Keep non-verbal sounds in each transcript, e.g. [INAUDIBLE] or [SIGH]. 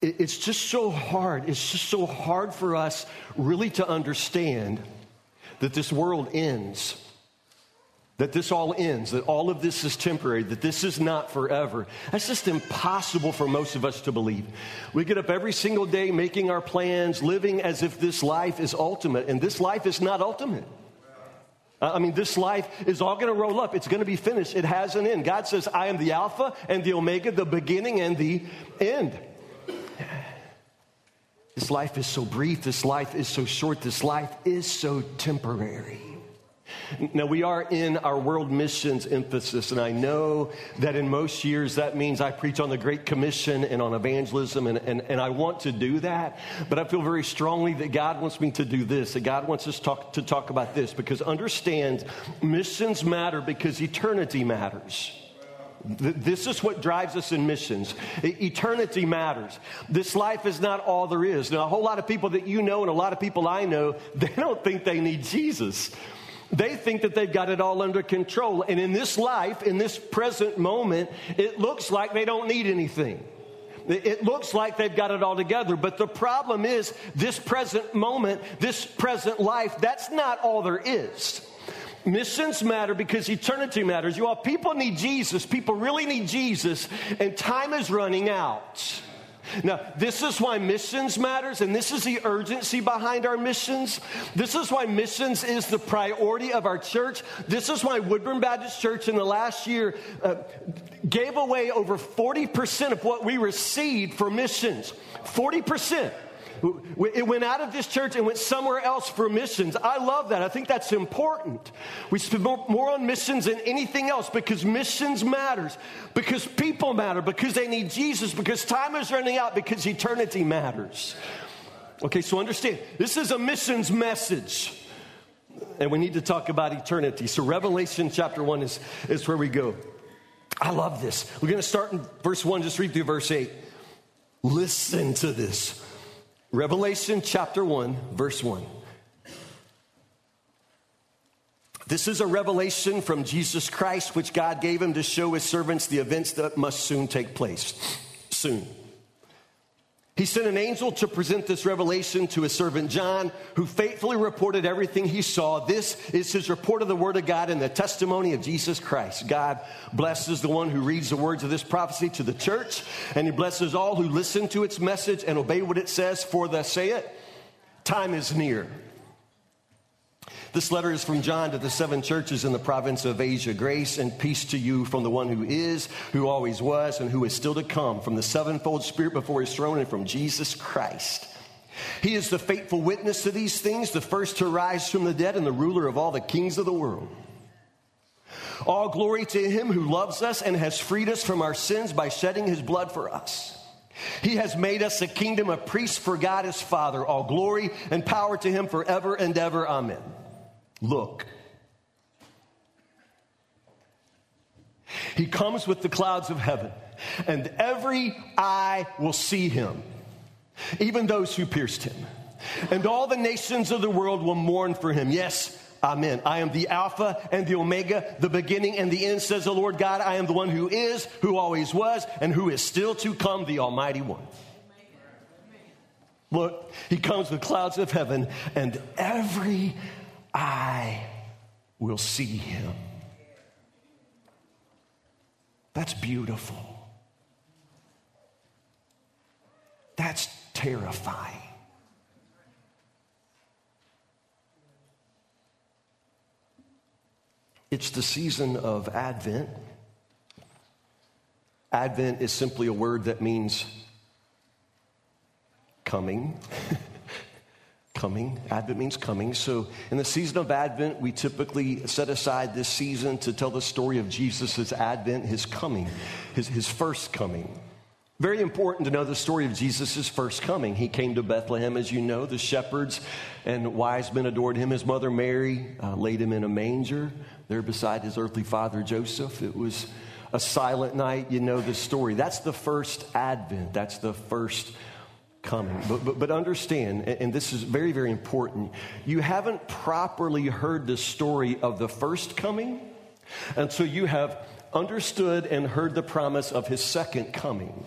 it's just so hard. It's just so hard for us really to understand that this world ends, that this all ends, that all of this is temporary, that this is not forever. That's just impossible for most of us to believe. We get up every single day making our plans, living as if this life is ultimate, and this life is not ultimate. I mean, this life is all going to roll up. It's going to be finished. It has an end. God says, I am the Alpha and the Omega, the beginning and the end. This life is so brief. This life is so short. This life is so temporary. Now, we are in our world missions emphasis, and I know that in most years that means I preach on the Great Commission and on evangelism, and, and, and I want to do that. But I feel very strongly that God wants me to do this, that God wants us talk, to talk about this, because understand missions matter because eternity matters. This is what drives us in missions. Eternity matters. This life is not all there is. Now, a whole lot of people that you know and a lot of people I know, [LAUGHS] they don't think they need Jesus. They think that they've got it all under control. And in this life, in this present moment, it looks like they don't need anything. It looks like they've got it all together. But the problem is, this present moment, this present life, that's not all there is. Missions matter because eternity matters. You all, people need Jesus. People really need Jesus, and time is running out. Now, this is why missions matters, and this is the urgency behind our missions. This is why missions is the priority of our church. This is why Woodburn Baptist Church in the last year uh, gave away over 40% of what we received for missions. 40%. It went out of this church and went somewhere else for missions. I love that. I think that's important. We spend more on missions than anything else because missions matters, because people matter, because they need Jesus, because time is running out, because eternity matters. Okay, so understand this is a missions message. And we need to talk about eternity. So, Revelation chapter 1 is, is where we go. I love this. We're going to start in verse 1, just read through verse 8. Listen to this. Revelation chapter 1, verse 1. This is a revelation from Jesus Christ, which God gave him to show his servants the events that must soon take place. Soon. He sent an angel to present this revelation to his servant John, who faithfully reported everything he saw. This is his report of the word of God and the testimony of Jesus Christ. God blesses the one who reads the words of this prophecy to the church, and he blesses all who listen to its message and obey what it says, for thus say it, time is near. This letter is from John to the seven churches in the province of Asia. Grace and peace to you from the one who is, who always was, and who is still to come, from the sevenfold Spirit before his throne, and from Jesus Christ. He is the faithful witness to these things, the first to rise from the dead, and the ruler of all the kings of the world. All glory to him who loves us and has freed us from our sins by shedding his blood for us. He has made us a kingdom of priests for God his Father. All glory and power to him forever and ever. Amen. Look. He comes with the clouds of heaven, and every eye will see him, even those who pierced him. And all the nations of the world will mourn for him. Yes, Amen. I am the Alpha and the Omega, the beginning and the end, says the Lord God. I am the one who is, who always was, and who is still to come, the Almighty One. Look, he comes with clouds of heaven, and every I will see him. That's beautiful. That's terrifying. It's the season of Advent. Advent is simply a word that means coming. [LAUGHS] coming. Advent means coming. So, in the season of Advent, we typically set aside this season to tell the story of Jesus' Advent, his coming, his, his first coming. Very important to know the story of Jesus' first coming. He came to Bethlehem, as you know. The shepherds and wise men adored him. His mother Mary uh, laid him in a manger there beside his earthly father Joseph. It was a silent night. You know the story. That's the first Advent. That's the first coming. But, but, but understand, and this is very, very important, you haven't properly heard the story of the first coming until you have understood and heard the promise of his second coming.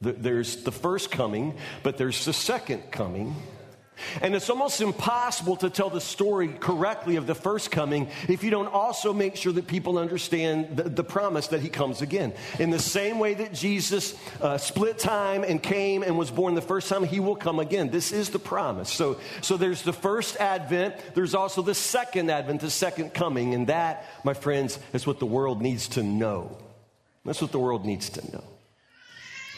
There's the first coming, but there's the second coming. And it's almost impossible to tell the story correctly of the first coming if you don't also make sure that people understand the, the promise that he comes again. In the same way that Jesus uh, split time and came and was born the first time, he will come again. This is the promise. So, so there's the first advent, there's also the second advent, the second coming. And that, my friends, is what the world needs to know. That's what the world needs to know.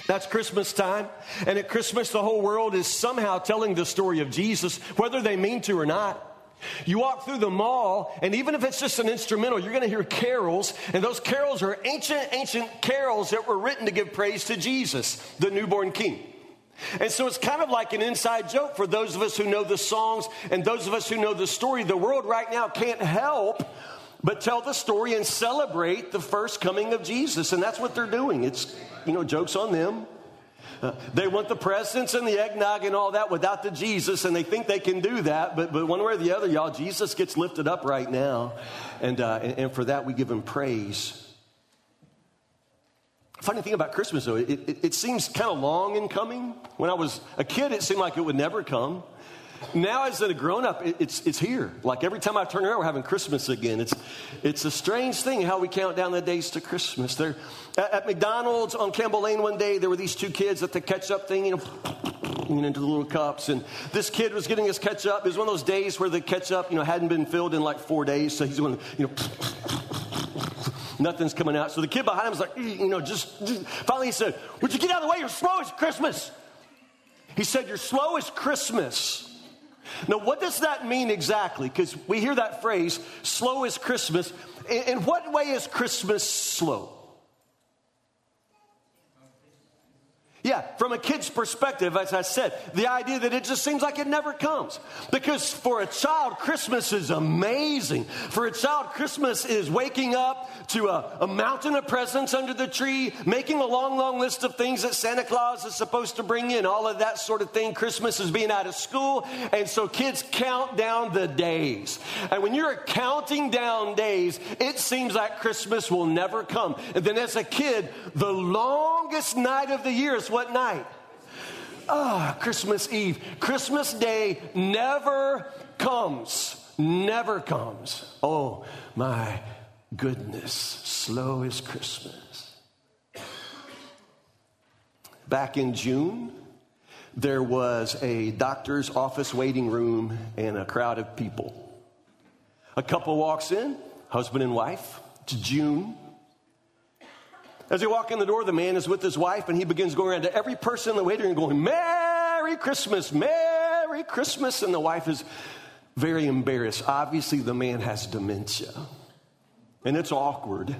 That's Christmas time. And at Christmas, the whole world is somehow telling the story of Jesus, whether they mean to or not. You walk through the mall, and even if it's just an instrumental, you're going to hear carols, and those carols are ancient, ancient carols that were written to give praise to Jesus, the newborn king. And so it's kind of like an inside joke for those of us who know the songs and those of us who know the story. The world right now can't help but tell the story and celebrate the first coming of Jesus. And that's what they're doing. It's, you know, jokes on them. Uh, they want the presents and the eggnog and all that without the Jesus, and they think they can do that. But, but one way or the other, y'all, Jesus gets lifted up right now. And, uh, and, and, for that, we give him praise. Funny thing about Christmas, though, it, it, it seems kind of long in coming. When I was a kid, it seemed like it would never come. Now, as a grown up, it's, it's here. Like every time I turn around, we're having Christmas again. It's, it's a strange thing how we count down the days to Christmas. There, at, at McDonald's on Campbell Lane one day, there were these two kids at the ketchup thing, you know, into the little cups. And this kid was getting his ketchup. It was one of those days where the ketchup, you know, hadn't been filled in like four days. So he's going, you know, nothing's coming out. So the kid behind him was like, you know, just, just finally he said, Would you get out of the way? You're slow as Christmas. He said, You're slow as Christmas. Now, what does that mean exactly? Because we hear that phrase, slow is Christmas. In what way is Christmas slow? Yeah, from a kid's perspective, as I said, the idea that it just seems like it never comes. Because for a child, Christmas is amazing. For a child, Christmas is waking up to a, a, mountain of presents under the tree, making a long, long list of things that Santa Claus is supposed to bring in, all of that sort of thing. Christmas is being out of school, and so kids count down the days. And when you're counting down days, it seems like Christmas will never come. And then as a kid, the longest night of the year is what night? Ah, Christmas Eve. Christmas Day never comes. Never comes. Oh, my goodness. Slow is Christmas. Back in June, there was a doctor's office waiting room and a crowd of people. A couple walks in, husband and wife. It's June. As they walk in the door, the man is with his wife, and he begins going around to every person in the waiting room going, Merry Christmas, Merry Christmas. And the wife is very embarrassed. Obviously, the man has dementia. And it's awkward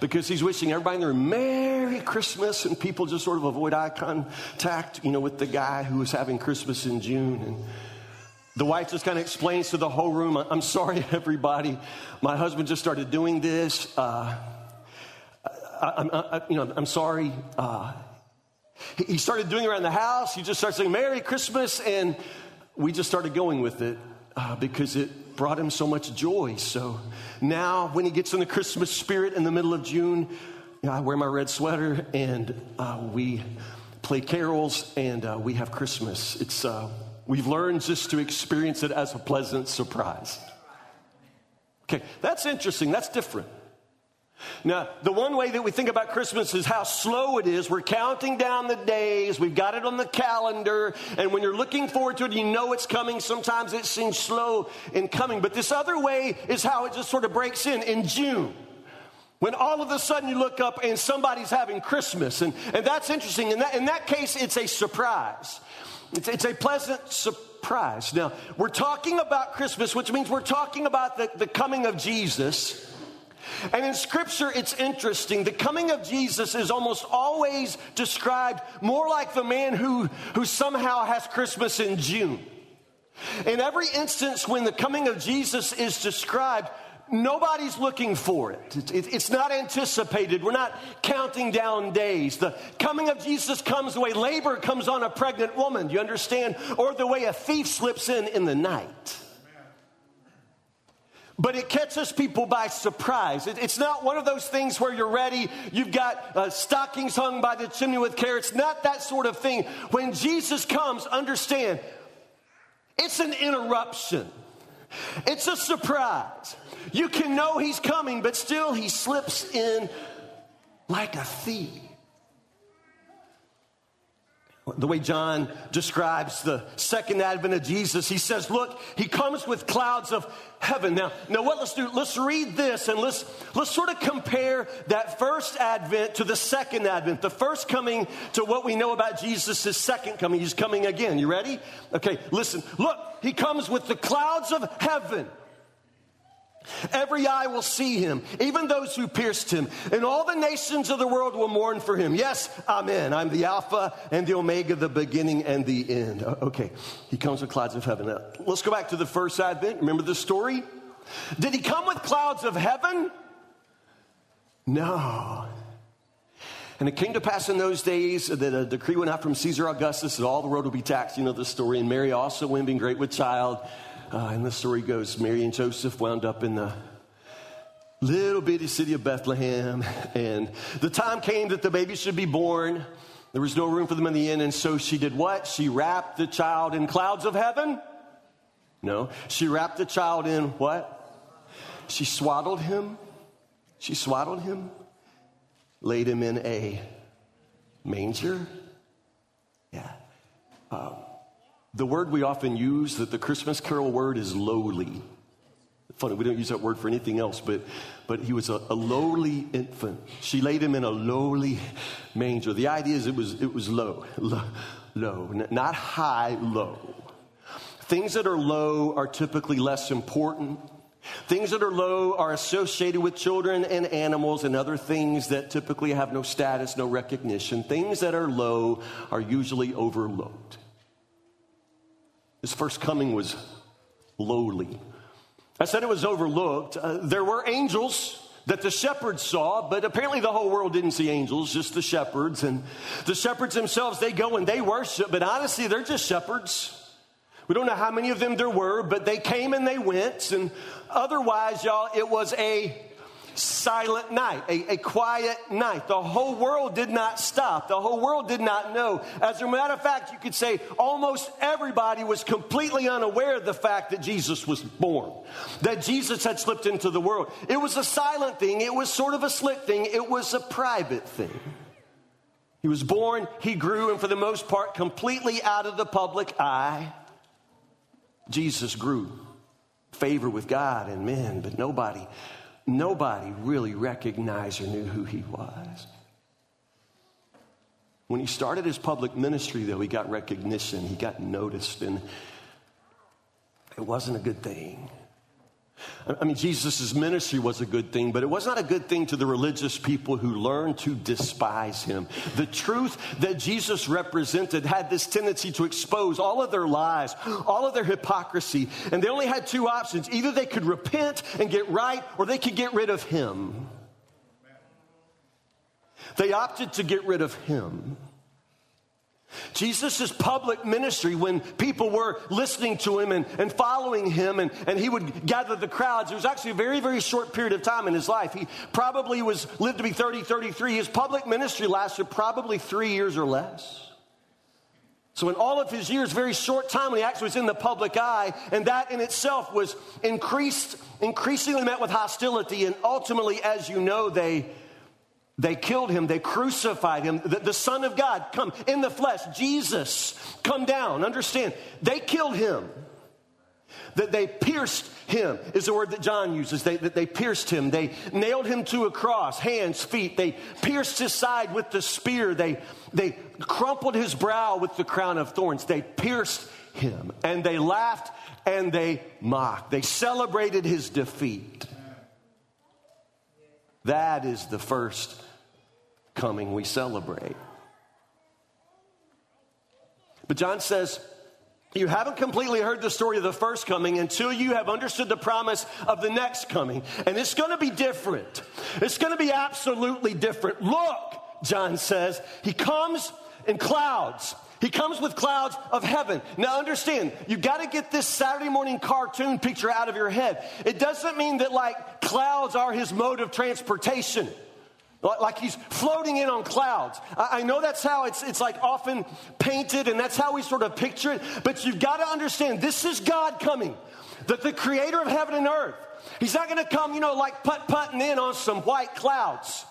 because he's wishing everybody in the room Merry Christmas, and people just sort of avoid eye contact, you know, with the guy who was having Christmas in June. And the wife just kind of explains to the whole room, I'm sorry, [LAUGHS] everybody. My husband just started doing this. Uh, I, I, you know, I'm sorry. Uh, he started doing around the house. He just started saying, Merry Christmas. And we just started going with it uh, because it brought him so much joy. So now, when he gets in the Christmas spirit in the middle of June, you know, I wear my red sweater and uh, we play carols and uh, we have Christmas. It's, uh, we've learned just to experience it as a pleasant surprise. Okay, that's interesting. That's different. Now, the one way that we think about Christmas is how slow it is. We're counting down the days, we've got it on the calendar, and when you're looking forward to it, you know it's coming. Sometimes it seems slow in coming. But this other way is how it just sort of breaks in in June. When all of a sudden you look up and somebody's having Christmas. And, and that's interesting. In that, in that case, it's a surprise. It's, it's a pleasant surprise. Now, we're talking about Christmas, which means we're talking about the, the coming of Jesus. And in scripture, it's interesting. The coming of Jesus is almost always described more like the man who, who somehow has Christmas in June. In every instance when the coming of Jesus is described, nobody's looking for it. It's not anticipated. We're not counting down days. The coming of Jesus comes the way labor comes on a pregnant woman, you understand? Or the way a thief slips in in the night. But it catches people by surprise. It, it's not one of those things where you're ready, you've got uh, stockings hung by the chimney with carrots, not that sort of thing. When Jesus comes, understand, it's an interruption. It's a surprise. You can know he's coming, but still he slips in like a thief. The way John describes the second advent of Jesus, he says, Look, he comes with clouds of heaven. Now, now what let's do, let's read this and let's let's sort of compare that first advent to the second advent. The first coming to what we know about Jesus' second coming. He's coming again. You ready? Okay, listen. Look, he comes with the clouds of heaven. Every eye will see him, even those who pierced him, and all the nations of the world will mourn for him. Yes, amen. I'm the Alpha and the Omega, the beginning and the end. Okay, he comes with clouds of heaven. Now, let's go back to the first advent. Remember the story? Did he come with clouds of heaven? No. And it came to pass in those days that a decree went out from Caesar Augustus that all the world would be taxed. You know the story. And Mary also, when being great with child, uh, and the story goes Mary and Joseph wound up in the little bitty city of Bethlehem. And the time came that the baby should be born. There was no room for them in the inn. And so she did what? She wrapped the child in clouds of heaven? No. She wrapped the child in what? She swaddled him. She swaddled him, laid him in a manger. Yeah. Um, the word we often use, that the Christmas carol word is lowly. Funny, we don't use that word for anything else, but, but he was a, a lowly infant. She laid him in a lowly manger. The idea is it was, it was low, [LAUGHS] low, low, not high, low. Things that are low are typically less important. Things that are low are associated with children and animals and other things that typically have no status, no recognition. Things that are low are usually overlooked. His first coming was lowly. I said it was overlooked. Uh, there were angels that the shepherds saw, but apparently the whole world didn't see angels, just the shepherds. And the shepherds themselves, they go and they worship, but honestly, they're just shepherds. We don't know how many of them there were, but they came and they went. And otherwise, y'all, it was a silent night, a, a, quiet night. The whole world did not stop. The whole world did not know. As a matter of fact, you could say almost everybody was completely unaware of the fact that Jesus was born, that Jesus had slipped into the world. It was a silent thing, it was sort of a slick thing, it was a private thing. He was born, he grew, and for the most part, completely out of the public eye. Jesus grew favor with God and men, but nobody nobody really recognized or knew who he was. When he started his public ministry, though, he got recognition, he got noticed, and it wasn't a good thing. I mean, Jesus' ministry was a good thing, but it was not a good thing to the religious people who learned to despise him. The truth that Jesus represented had this tendency to expose all of their lies, all of their hypocrisy, and they only had two options. Either they could repent and get right, or they could get rid of him. They opted to get rid of him. Jesus' public ministry, when people were listening to him and, and following him and, and he would gather the crowds, it was actually a very, very short period of time in his life. He probably was lived to be 30, 33. His public ministry lasted probably three years or less. So, in all of his years, very short time when he actually was in the public eye, and that in itself was increased, increasingly met with hostility. And ultimately, as you know, they they killed him. They crucified him. The, the, Son of God, come in the flesh, Jesus, come down. Understand, they killed him. That they pierced him is the word that John uses. They, that they pierced him. They nailed him to a cross, hands, feet. They pierced his side with the spear. They, they crumpled his brow with the crown of thorns. They pierced him. And they laughed and they mocked. They celebrated his defeat. That is the first coming we celebrate. But John says, you haven't completely heard the story of the first coming until you have understood the promise of the next coming. And it's going to be different. It's going to be absolutely different. Look, John says, he comes in clouds. He comes with clouds of heaven. Now, understand, you got to get this Saturday morning cartoon picture out of your head. It doesn't mean that, like, clouds are his mode of transportation. Like he's floating in on clouds. I know that's how it's, it's like often painted, and that's how we sort of picture it. But you've got to understand this is God coming, that the creator of heaven and earth. He's not going to come, you know, like putt putting in on some white clouds.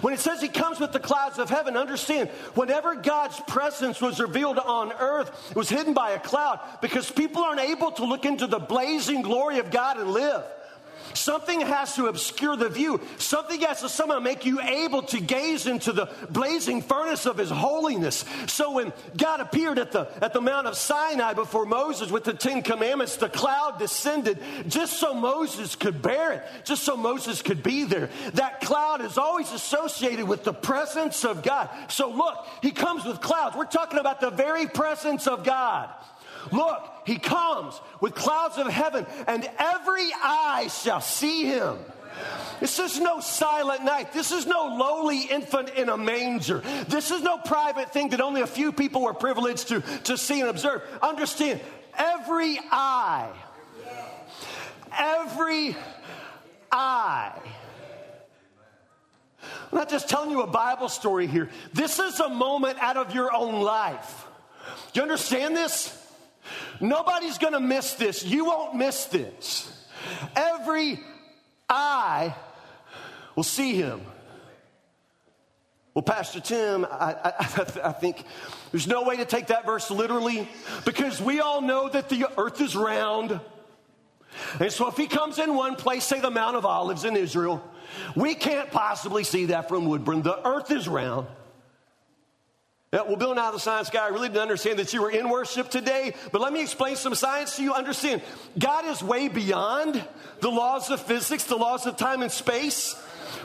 When it says he comes with the clouds of heaven, understand, whenever God's presence was revealed on earth, it was hidden by a cloud because people aren't able to look into the blazing glory of God and live. Something has to obscure the view. Something has to somehow make you able to gaze into the blazing furnace of his holiness. So when God appeared at the, at the Mount of Sinai before Moses with the Ten Commandments, the cloud descended just so Moses could bear it, just so Moses could be there. That cloud is always associated with the presence of God. So look, he comes with clouds. We're talking about the very presence of God. Look, he comes with clouds of heaven, and every eye shall see him. This is no silent night. This is no lowly infant in a manger. This is no private thing that only a few people were privileged to, to see and observe. Understand, every eye, every eye. I'm not just telling you a Bible story here. This is a moment out of your own life. Do you understand this? Nobody's going to miss this. You won't miss this. Every eye will see him. Well, Pastor Tim, I, [LAUGHS] I, I, think there's no way to take that verse literally because we all know that the earth is round. And so if he comes in one place, say the Mount of Olives in Israel, we can't possibly see that from Woodburn. The earth is round. Yeah, well, Bill Nye the Science Guy, I really didn't understand that you were in worship today, but let me explain some science to you. Understand, God is way beyond the laws of physics, the laws of time and space.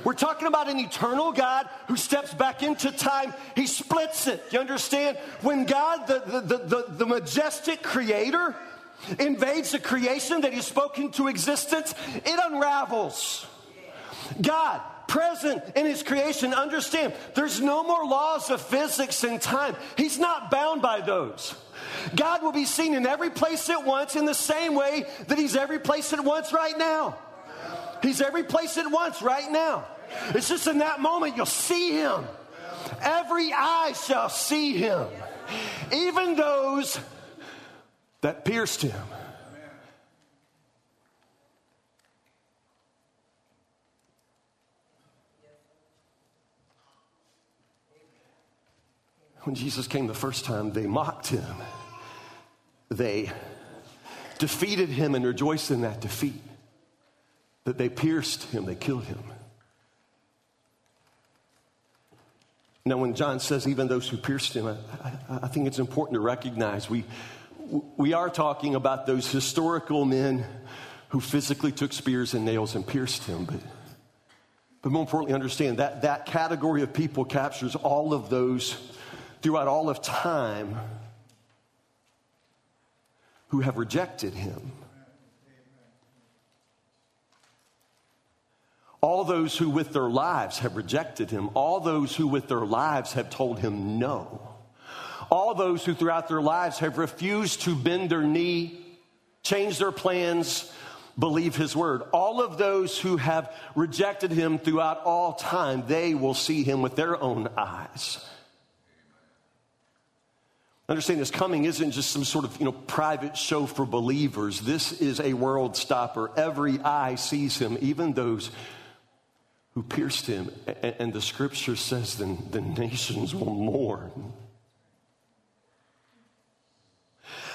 We're talking about an eternal God who steps back into time. He splits it. You understand? When God, the, the, the, the majestic creator, invades a creation that he's spoken to existence, it unravels. God, present in his creation. Understand, there's no more laws of physics and time. He's not bound by those. God will be seen in every place at once in the same way that he's every place at once right now. He's every place at once right now. It's just in that moment you'll see him. Every eye shall see him, even those that pierced him. When Jesus came the first time, they mocked him. They defeated him and rejoiced in that defeat. That they pierced him, they killed him. Now, when John says even those who pierced him, I, I, I think it's important to recognize we, we are talking about those historical men who physically took spears and nails and pierced him. But, but more importantly, understand that that category of people captures all of those throughout all of time who have rejected him. All those who with their lives have rejected him. All those who with their lives have told him no. All those who throughout their lives have refused to bend their knee, change their plans, believe his word. All of those who have rejected him throughout all time, they will see him with their own eyes. Understand this coming isn't just some sort of you know private show for believers. This is a world stopper. Every eye sees him, even those who pierced him. And the scripture says then the nations will mourn.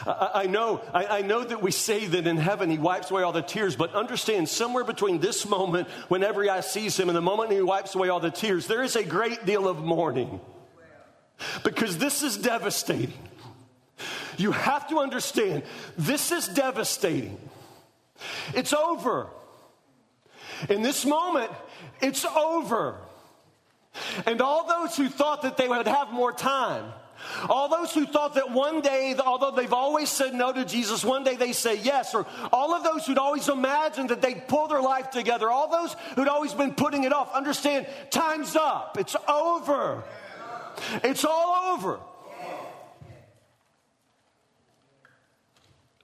I know, I know that we say that in heaven he wipes away all the tears, but understand somewhere between this moment when every eye sees him and the moment he wipes away all the tears, there is a great deal of mourning. Because this is devastating. You have to understand, this is devastating. It's over. In this moment, it's over. And all those who thought that they would have more time, all those who thought that one day, although they've always said no to Jesus, one day they say yes, or all of those who'd always imagined that they'd pull their life together, all those who'd always been putting it off, understand time's up. It's over. It's all over.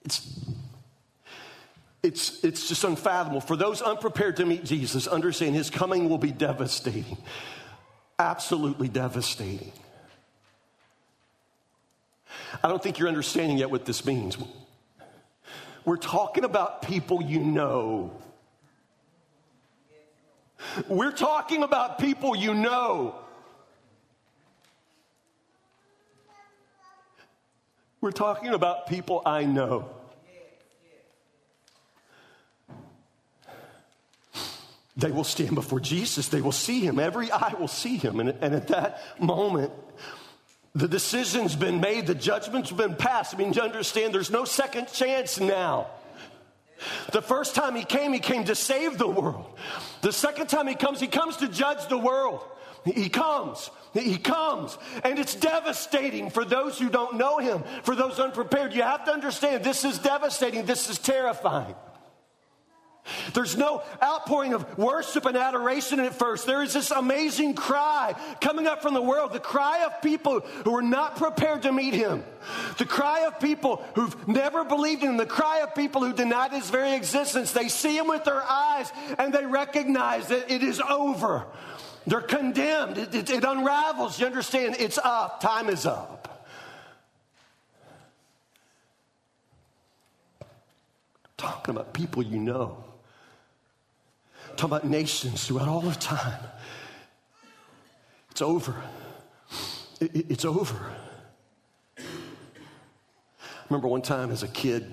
It's, it's, it's just unfathomable. For those unprepared to meet Jesus, understand his coming will be devastating. Absolutely devastating. I don't think you're understanding yet what this means. We're talking about people you know. We're talking about people you know. We're talking about people I know. They will stand before Jesus. They will see him. Every eye will see him. And, and at that moment, the decision's been made, the judgment's been passed. I mean, you understand there's no second chance now. The first time he came, he came to save the world. The second time he comes, he comes to judge the world. He comes. He comes. And it's devastating for those who don't know him, for those unprepared. You have to understand this is devastating. This is terrifying. There's no outpouring of worship and adoration at first. There is this amazing cry coming up from the world the cry of people who are not prepared to meet him, the cry of people who've never believed in him, the cry of people who denied his very existence. They see him with their eyes and they recognize that it is over. They're condemned. It, it, it unravels. You understand? It's up. Time is up. Talking about people you know talking about nations throughout all of time. It's over. It, it, it's over. I remember one time as a kid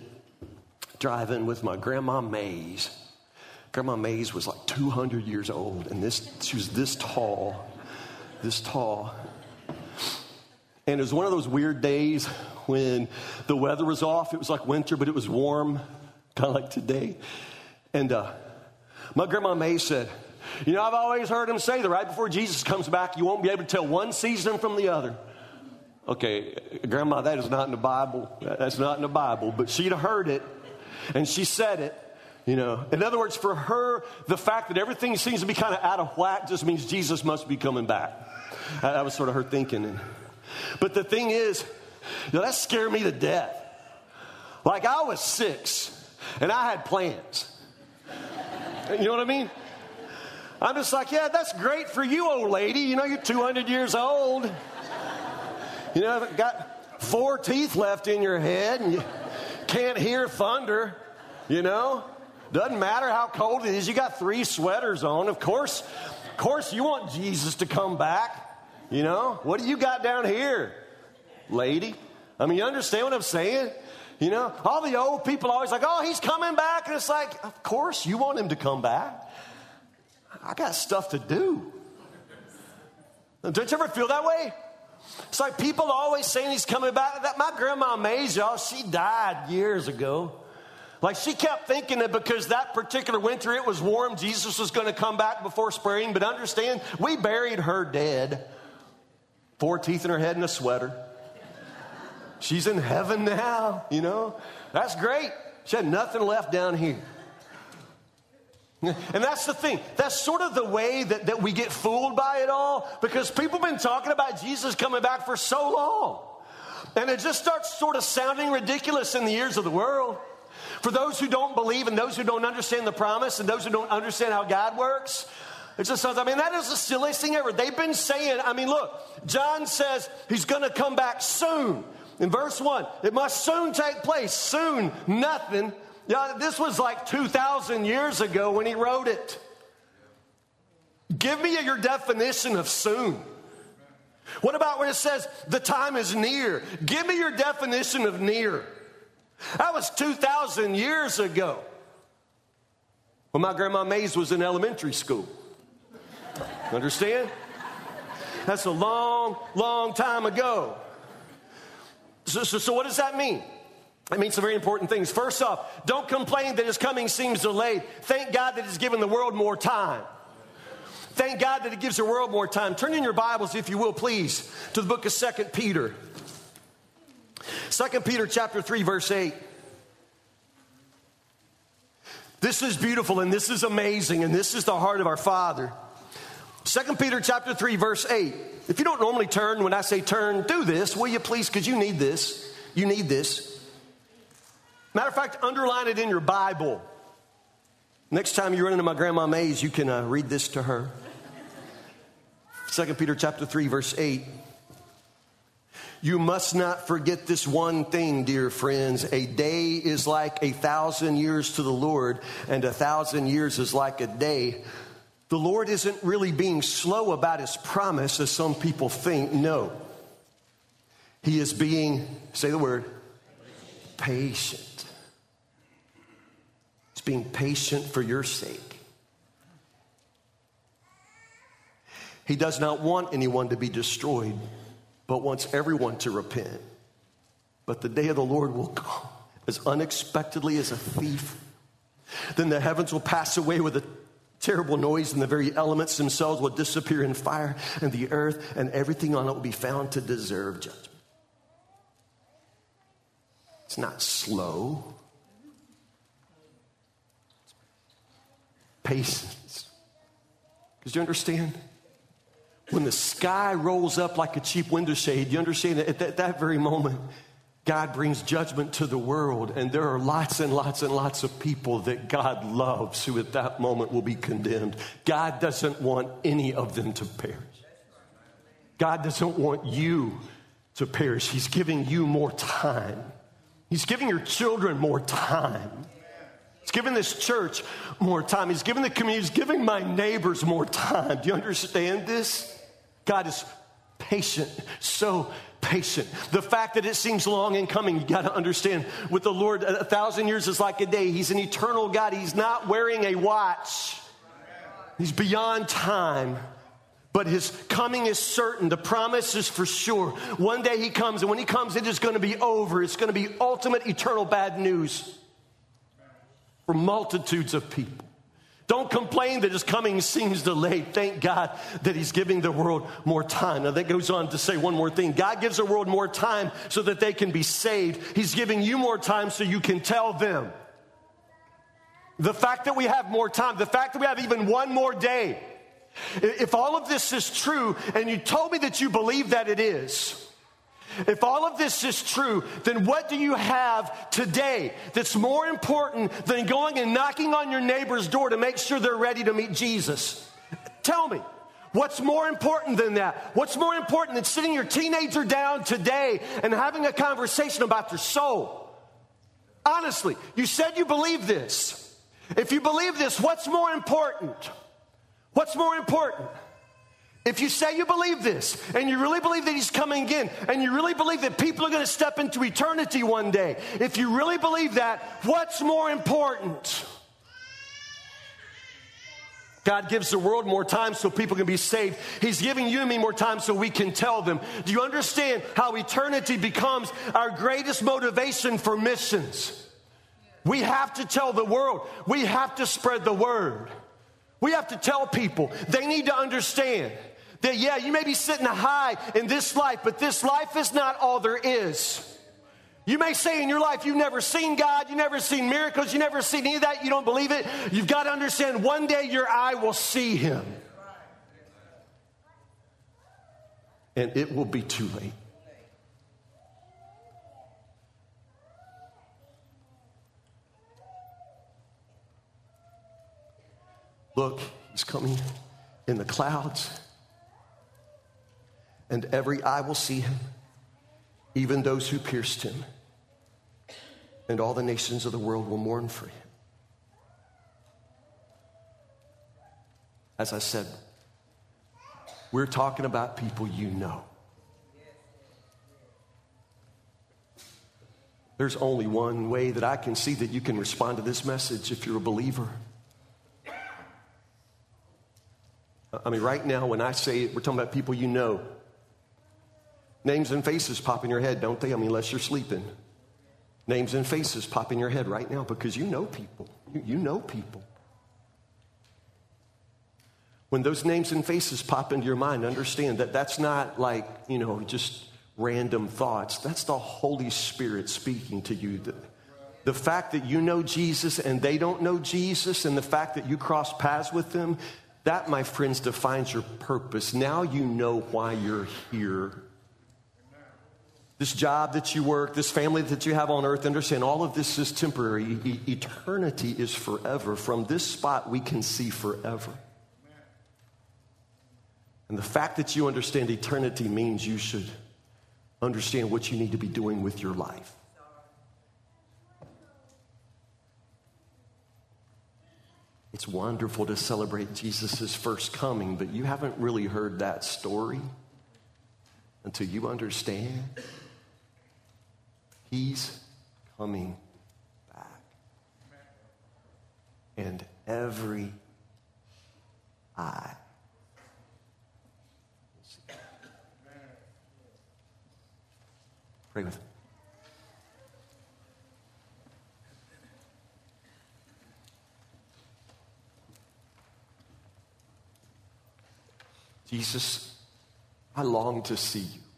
driving with my grandma Mays. Grandma Mays was like 200 years old, and this she was this tall, this tall. And it was one of those weird days when the weather was off. It was like winter, but it was warm, kind of like today. And uh, my grandma May said, You know, I've always heard him say that right before Jesus comes back, you won't be able to tell one season from the other. Okay, Grandma, that is not in the Bible. That's not in the Bible, but she'd heard it and she said it. You know, in other words, for her, the fact that everything seems to be kind of out of whack just means Jesus must be coming back. That was sort of her thinking. But the thing is, you know, that scared me to death. Like I was six and I had plans. You know what I mean? I'm just like, yeah, that's great for you, old lady. You know, you're 200 years old. You know, got four teeth left in your head and you can't hear thunder, you know? Doesn't matter how cold it is. You got three sweaters on. Of course, of course you want Jesus to come back. You know? What do you got down here, lady? I mean, you understand what I'm saying? You know, all the old people always like, oh, he's coming back. And it's like, of course, you want him to come back. I got stuff to do. Don't you ever feel that way? It's like people always saying he's coming back. That my grandma y'all, she died years ago. Like she kept thinking that because that particular winter it was warm, Jesus was going to come back before spring. But understand, we buried her dead. Four teeth in her head and a sweater. She's in heaven now, you know? That's great. She had nothing left down here. And that's the thing. That's sort of the way that, that we get fooled by it all because people have been talking about Jesus coming back for so long. And it just starts sort of sounding ridiculous in the ears of the world. For those who don't believe and those who don't understand the promise and those who don't understand how God works, it just sounds, I mean, that is the silliest thing ever. They've been saying, I mean, look, John says he's going to come back soon. In verse 1, it must soon take place. Soon, nothing. Yeah, this was like 2,000 years ago when he wrote it. Give me your definition of soon. What about when it says the time is near? Give me your definition of near. That was 2,000 years ago. When my grandma Mays was in elementary school. Understand? That's a long, long time ago. So, so, so what does that mean? It means some very important things. First off, don't complain that his coming seems delayed. Thank God that he's given the world more time. Thank God that he gives the world more time. Turn in your Bibles, if you will, please, to the book of Second Peter. Second Peter chapter 3, verse 8. This is beautiful and this is amazing, and this is the heart of our Father. Second Peter chapter 3, verse 8. If you don't normally turn, when I say turn, do this, will you please? Because you need this. You need this. Matter of fact, underline it in your Bible. Next time you run into my grandma Mays, you can uh, read this to her. 2 Peter chapter 3, verse 8. You must not forget this one thing, dear friends. A day is like a thousand years to the Lord, and a thousand years is like a day. The Lord isn't really being slow about his promise, as some people think. No. He is being, say the word, patient. He's being patient for your sake. He does not want anyone to be destroyed but wants everyone to repent. But the day of the Lord will come as unexpectedly as a thief. Then the heavens will pass away with a terrible noise, and the very elements themselves will disappear in fire, and the earth and everything on it will be found to deserve judgment. It's not slow. Patience. Because you understand? When the sky rolls up like a cheap window shade, you understand that at that, that very moment, God brings judgment to the world, and there are lots and lots and lots of people that God loves who at that moment will be condemned. God doesn't want any of them to perish. God doesn't want you to perish. He's giving you more time, He's giving your children more time. He's giving this church more time. He's giving the community, he's giving my neighbors more time. Do you understand this? God is patient, so patient. The fact that it seems long in coming, you got to understand with the Lord, a thousand years is like a day. He's an eternal God. He's not wearing a watch, He's beyond time. But his coming is certain. The promise is for sure. One day he comes, and when he comes, it is going to be over. It's going to be ultimate eternal bad news for multitudes of people. Don't complain that his coming seems delayed. Thank God that he's giving the world more time. Now, that goes on to say one more thing God gives the world more time so that they can be saved. He's giving you more time so you can tell them. The fact that we have more time, the fact that we have even one more day, if all of this is true and you told me that you believe that it is, if all of this is true, then what do you have today that's more important than going and knocking on your neighbor's door to make sure they're ready to meet Jesus? Tell me. What's more important than that? What's more important than sitting your teenager down today and having a conversation about their soul? Honestly, you said you believe this. If you believe this, what's more important? What's more important? If you say you believe this, and you really believe that He's coming again, and you really believe that people are going to step into eternity one day, if you really believe that, what's more important? God gives the world more time so people can be saved. He's giving you and me more time so we can tell them. Do you understand how eternity becomes our greatest motivation for missions? We have to tell the world, we have to spread the word. We have to tell people, they need to understand that, yeah, you may be sitting high in this life, but this life is not all there is. You may say in your life you've never seen God, you've never seen miracles, you've never seen any of that, you don't believe it. You've got to understand one day your eye will see Him. And it will be too late. Look, He's coming in the clouds and every eye will see him, even those who pierced him, and all the nations of the world will mourn for him. As I said, we're talking about people you know. There's only one way that I can see that you can respond to this message if you're a believer. I mean, right now, when I say it, we're talking about people you know. Names and faces pop in your head, don't they? I mean, unless you're sleeping. Names and faces pop in your head right now because you know people. You, you know people. When those names and faces pop into your mind, understand that that's not like, you know, just random thoughts. That's the Holy Spirit speaking to you. The, the fact that you know Jesus and they don't know Jesus, and the fact that you cross paths with them, that, my friends, defines your purpose. Now you know why you're here. This job that you work, this family that you have on earth, understand all of this is temporary. E- eternity is forever. From this spot, we can see forever. And the fact that you understand eternity means you should understand what you need to be doing with your life. It's wonderful to celebrate Jesus' first coming, but you haven't really heard that story until you understand He's coming back. And every eye Pray with me. Jesus, I long to see you.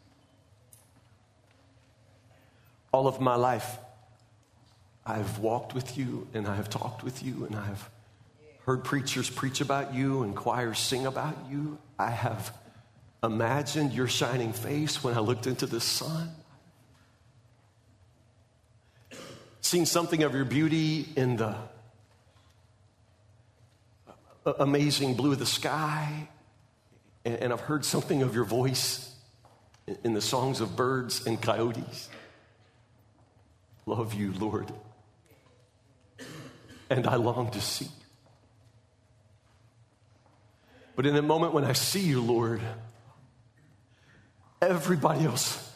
All of my life, I have walked with you and I have talked with you and I have heard preachers preach about you and choirs sing about you. I have imagined your shining face when I looked into the sun. Seen something of your beauty in the amazing blue of the sky and I've heard something of your voice in the songs of birds and coyotes. Love you, Lord. And I long to see you. But in the moment when I see you, Lord, everybody else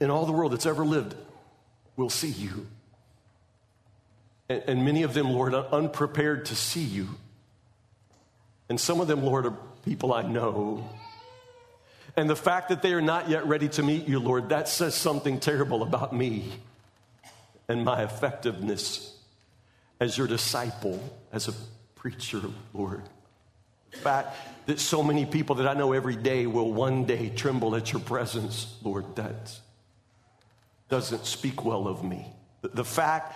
in all the world that's ever lived will see you. And, and many of them, Lord, are unprepared to see you. And some of them, Lord, are people I know. And the fact that they are not yet ready to meet you, Lord, that says something terrible about me and my effectiveness as your disciple, as a preacher, Lord. The fact that so many people that I know every day will one day tremble at your presence, Lord, that doesn't speak well of me. The fact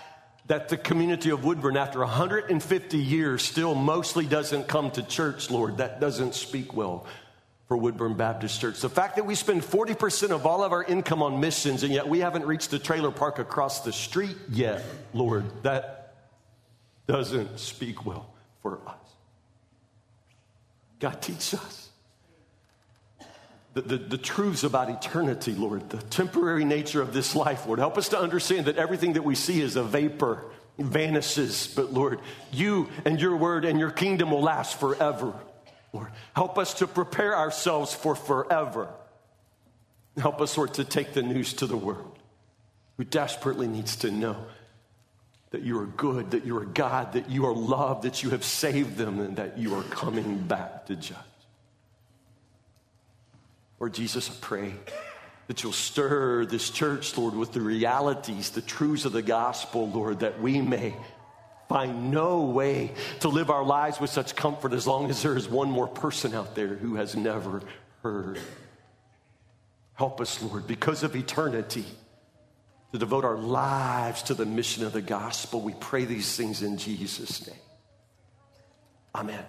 that the community of Woodburn, after 150 years, still mostly doesn't come to church, Lord. That doesn't speak well for Woodburn Baptist Church. The fact that we spend 40% of all of our income on missions, and yet we haven't reached the trailer park across the street yet, Lord, that doesn't speak well for us. God, teach us the, the, the, truths about eternity, Lord, the temporary nature of this life, Lord. Help us to understand that everything that we see is a vapor, vanishes. But Lord, you and your word and your kingdom will last forever. Lord, help us to prepare ourselves for forever. Help us, Lord, to take the news to the world who desperately needs to know that you are good, that you are God, that you are loved, that you have saved them, and that you are coming back to judge. Lord Jesus, I pray that you'll stir this church, Lord, with the realities, the truths of the gospel, Lord, that we may find no way to live our lives with such comfort as long as there is one more person out there who has never heard. Help us, Lord, because of eternity, to devote our lives to the mission of the gospel. We pray these things in Jesus' name. Amen.